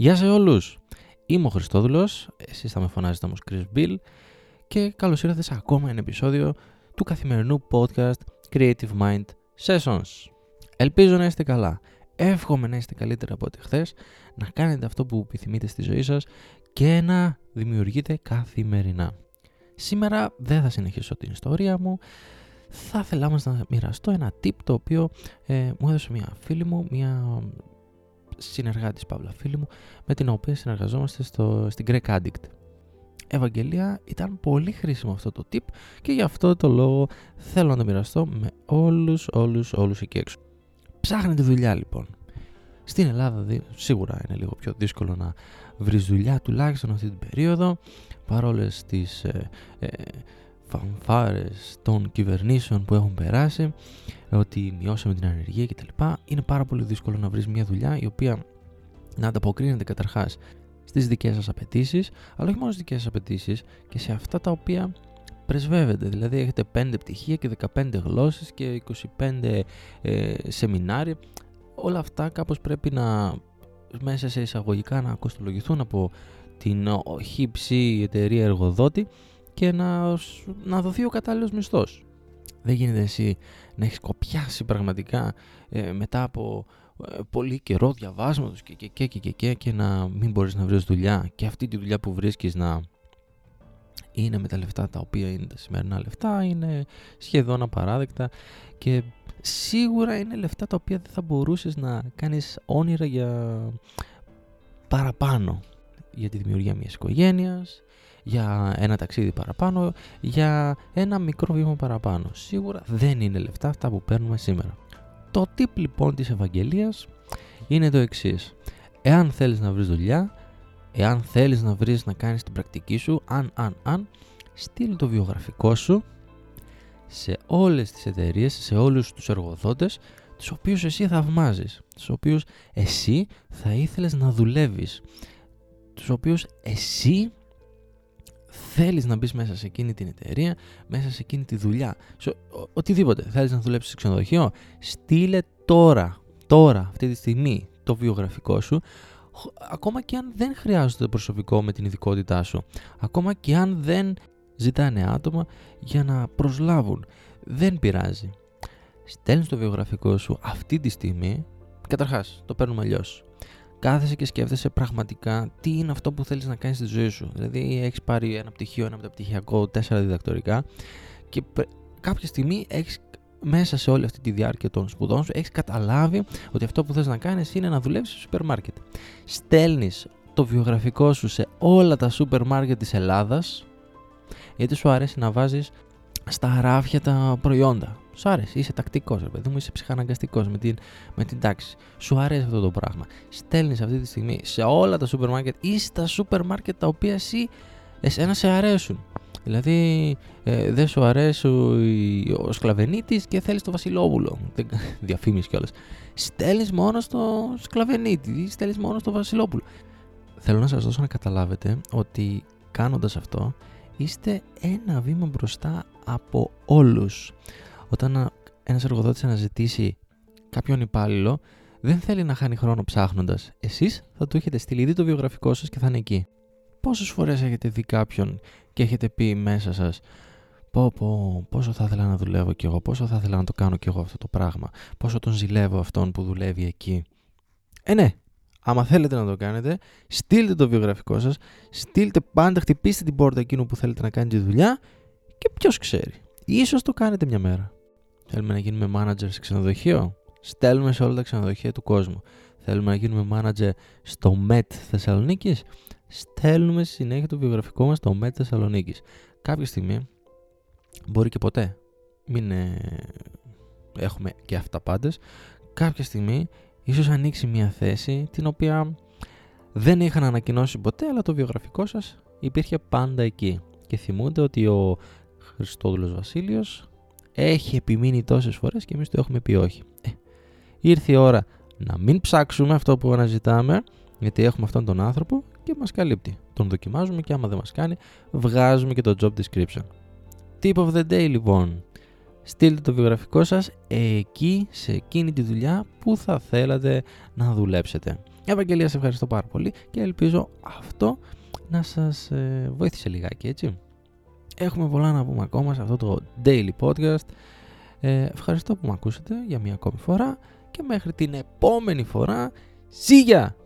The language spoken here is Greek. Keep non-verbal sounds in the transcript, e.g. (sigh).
Γεια σε όλους! Είμαι ο Χριστόδουλος, εσείς θα με φωνάζετε όμως Chris Bill και καλώς ήρθατε σε ακόμα ένα επεισόδιο του καθημερινού podcast Creative Mind Sessions. Ελπίζω να είστε καλά. Εύχομαι να είστε καλύτερα από ό,τι χθες, να κάνετε αυτό που επιθυμείτε στη ζωή σας και να δημιουργείτε καθημερινά. Σήμερα δεν θα συνεχίσω την ιστορία μου, θα ήθελα όμως να μοιραστώ ένα tip το οποίο ε, μου έδωσε μια φίλη μου, μια συνεργάτης Παύλα φίλη μου, με την οποία συνεργαζόμαστε στο, στην Greek Addict. Ευαγγελία ήταν πολύ χρήσιμο αυτό το tip και γι' αυτό το λόγο θέλω να το μοιραστώ με όλους, όλους, όλους εκεί έξω. Ψάχνετε δουλειά λοιπόν. Στην Ελλάδα σίγουρα είναι λίγο πιο δύσκολο να βρεις δουλειά τουλάχιστον αυτή την περίοδο παρόλες τις ε, ε, φανφάρες των κυβερνήσεων που έχουν περάσει ότι μειώσαμε την ανεργία κτλ. Είναι πάρα πολύ δύσκολο να βρεις μια δουλειά η οποία να ανταποκρίνεται καταρχάς στις δικές σας απαιτήσεις, αλλά όχι μόνο στις δικές σας απαιτήσεις και σε αυτά τα οποία πρεσβεύετε. Δηλαδή έχετε 5 πτυχία και 15 γλώσσες και 25 ε, σεμινάρια. Όλα αυτά κάπως πρέπει να μέσα σε εισαγωγικά να κοστολογηθούν από την χύψη εταιρεία εργοδότη και να, να δοθεί ο κατάλληλος μισθός. Δεν γίνεται εσύ να έχεις κοπιάσει πραγματικά ε, μετά από ε, πολύ καιρό διαβάσματος και, και, και, και, και, και να μην μπορείς να βρεις δουλειά και αυτή τη δουλειά που βρίσκεις να είναι με τα λεφτά τα οποία είναι τα σημερινά λεφτά, είναι σχεδόν απαράδεκτα και σίγουρα είναι λεφτά τα οποία δεν θα μπορούσες να κάνεις όνειρα για παραπάνω για τη δημιουργία μιας οικογένειας, για ένα ταξίδι παραπάνω, για ένα μικρό βήμα παραπάνω. Σίγουρα δεν είναι λεφτά αυτά που παίρνουμε σήμερα. Το tip λοιπόν της Ευαγγελίας είναι το εξής. Εάν θέλεις να βρεις δουλειά, εάν θέλεις να βρεις να κάνεις την πρακτική σου, αν, αν, αν, στείλ το βιογραφικό σου σε όλες τις εταιρείες, σε όλους τους εργοδότες, τους οποίους εσύ θαυμάζεις, τους οποίους εσύ θα ήθελες να δουλεύεις, τους οποίους εσύ θέλεις να μπεις μέσα σε εκείνη την εταιρεία, μέσα σε εκείνη τη δουλειά, σε οτιδήποτε. Θέλεις να δουλέψεις σε ξενοδοχείο, στείλε τώρα, τώρα, αυτή τη στιγμή, το βιογραφικό σου, ακόμα και αν δεν χρειάζεται το προσωπικό με την ειδικότητά σου, ακόμα και αν δεν ζητάνε άτομα για να προσλάβουν. Δεν πειράζει. Στέλνεις το βιογραφικό σου αυτή τη στιγμή, καταρχάς το παίρνουμε αλλιώς κάθεσαι και σκέφτεσαι πραγματικά τι είναι αυτό που θέλεις να κάνεις στη ζωή σου. Δηλαδή έχεις πάρει ένα πτυχίο, ένα μεταπτυχιακό, τέσσερα διδακτορικά και κάποια στιγμή έχεις μέσα σε όλη αυτή τη διάρκεια των σπουδών σου έχεις καταλάβει ότι αυτό που θες να κάνεις είναι να δουλεύεις στο σούπερ μάρκετ. Στέλνεις το βιογραφικό σου σε όλα τα σούπερ μάρκετ της Ελλάδας γιατί σου αρέσει να βάζεις στα ράφια τα προϊόντα. Σου άρεσε, είσαι τακτικός, ρε παιδί μου, είσαι ψυχαναγκαστικός με την, με την τάξη. Σου αρέσει αυτό το πράγμα. Στέλνεις αυτή τη στιγμή σε όλα τα σούπερ μάρκετ ή στα σούπερ μάρκετ τα οποία εσύ, εσένα σε αρέσουν. Δηλαδή, ε, δεν σου αρέσει ο, ο σκλαβενίτης και θέλεις το Βασιλόπουλο. (laughs) Διαφήμιση κιόλας. Στέλνεις μόνο στο σκλαβενίτη ή στέλνεις μόνο στο Βασιλόπουλο. Θέλω να σας δώσω να καταλάβετε ότι κάνοντας αυτό είστε ένα βήμα μπροστά από όλους. Όταν ένας εργοδότης αναζητήσει κάποιον υπάλληλο, δεν θέλει να χάνει χρόνο ψάχνοντας. Εσείς θα του έχετε στείλει ήδη το βιογραφικό σας και θα είναι εκεί. Πόσες φορές έχετε δει κάποιον και έχετε πει μέσα σας πω πω πόσο θα ήθελα να δουλεύω κι εγώ, πόσο θα ήθελα να το κάνω κι εγώ αυτό το πράγμα, πόσο τον ζηλεύω αυτόν που δουλεύει εκεί. Ε ναι, άμα θέλετε να το κάνετε, στείλτε το βιογραφικό σας, στείλτε πάντα, χτυπήστε την πόρτα εκείνου που θέλετε να κάνετε τη δουλειά και ποιος ξέρει. Ίσως το κάνετε μια μέρα. Θέλουμε να γίνουμε manager σε ξενοδοχείο; Στέλνουμε σε όλα τα ξενοδοχεία του κόσμου. Θέλουμε να γίνουμε manager στο MET Θεσσαλονίκης; Στέλνουμε συνέχεια το βιογραφικό μας στο MET Θεσσαλονίκης. Κάποια στιγμή, μπορεί και ποτέ, μην ε, έχουμε και αυτά πάντες, κάποια στιγμή ίσως ανοίξει μια θέση την οποία δεν είχαν ανακοινώσει ποτέ, αλλά το βιογραφικό σας υπήρχε πάντα εκεί. Και θυμούνται ότι ο Χριστόδουλος Βασίλειος έχει επιμείνει τόσες φορές και εμείς το έχουμε πει όχι. Ε, ήρθε η ώρα να μην ψάξουμε αυτό που αναζητάμε, γιατί έχουμε αυτόν τον άνθρωπο και μας καλύπτει. Τον δοκιμάζουμε και άμα δεν μας κάνει, βγάζουμε και το job description. Tip of the day λοιπόν. Στείλτε το βιογραφικό σας εκεί, σε εκείνη τη δουλειά που θα θέλατε να δουλέψετε. Ευαγγελία, σε ευχαριστώ πάρα πολύ και ελπίζω αυτό να σας ε, βοήθησε λιγάκι, έτσι. Έχουμε πολλά να πούμε ακόμα σε αυτό το daily podcast. Ε, ευχαριστώ που με ακούσατε για μια ακόμη φορά και μέχρι την επόμενη φορά. Σίγια!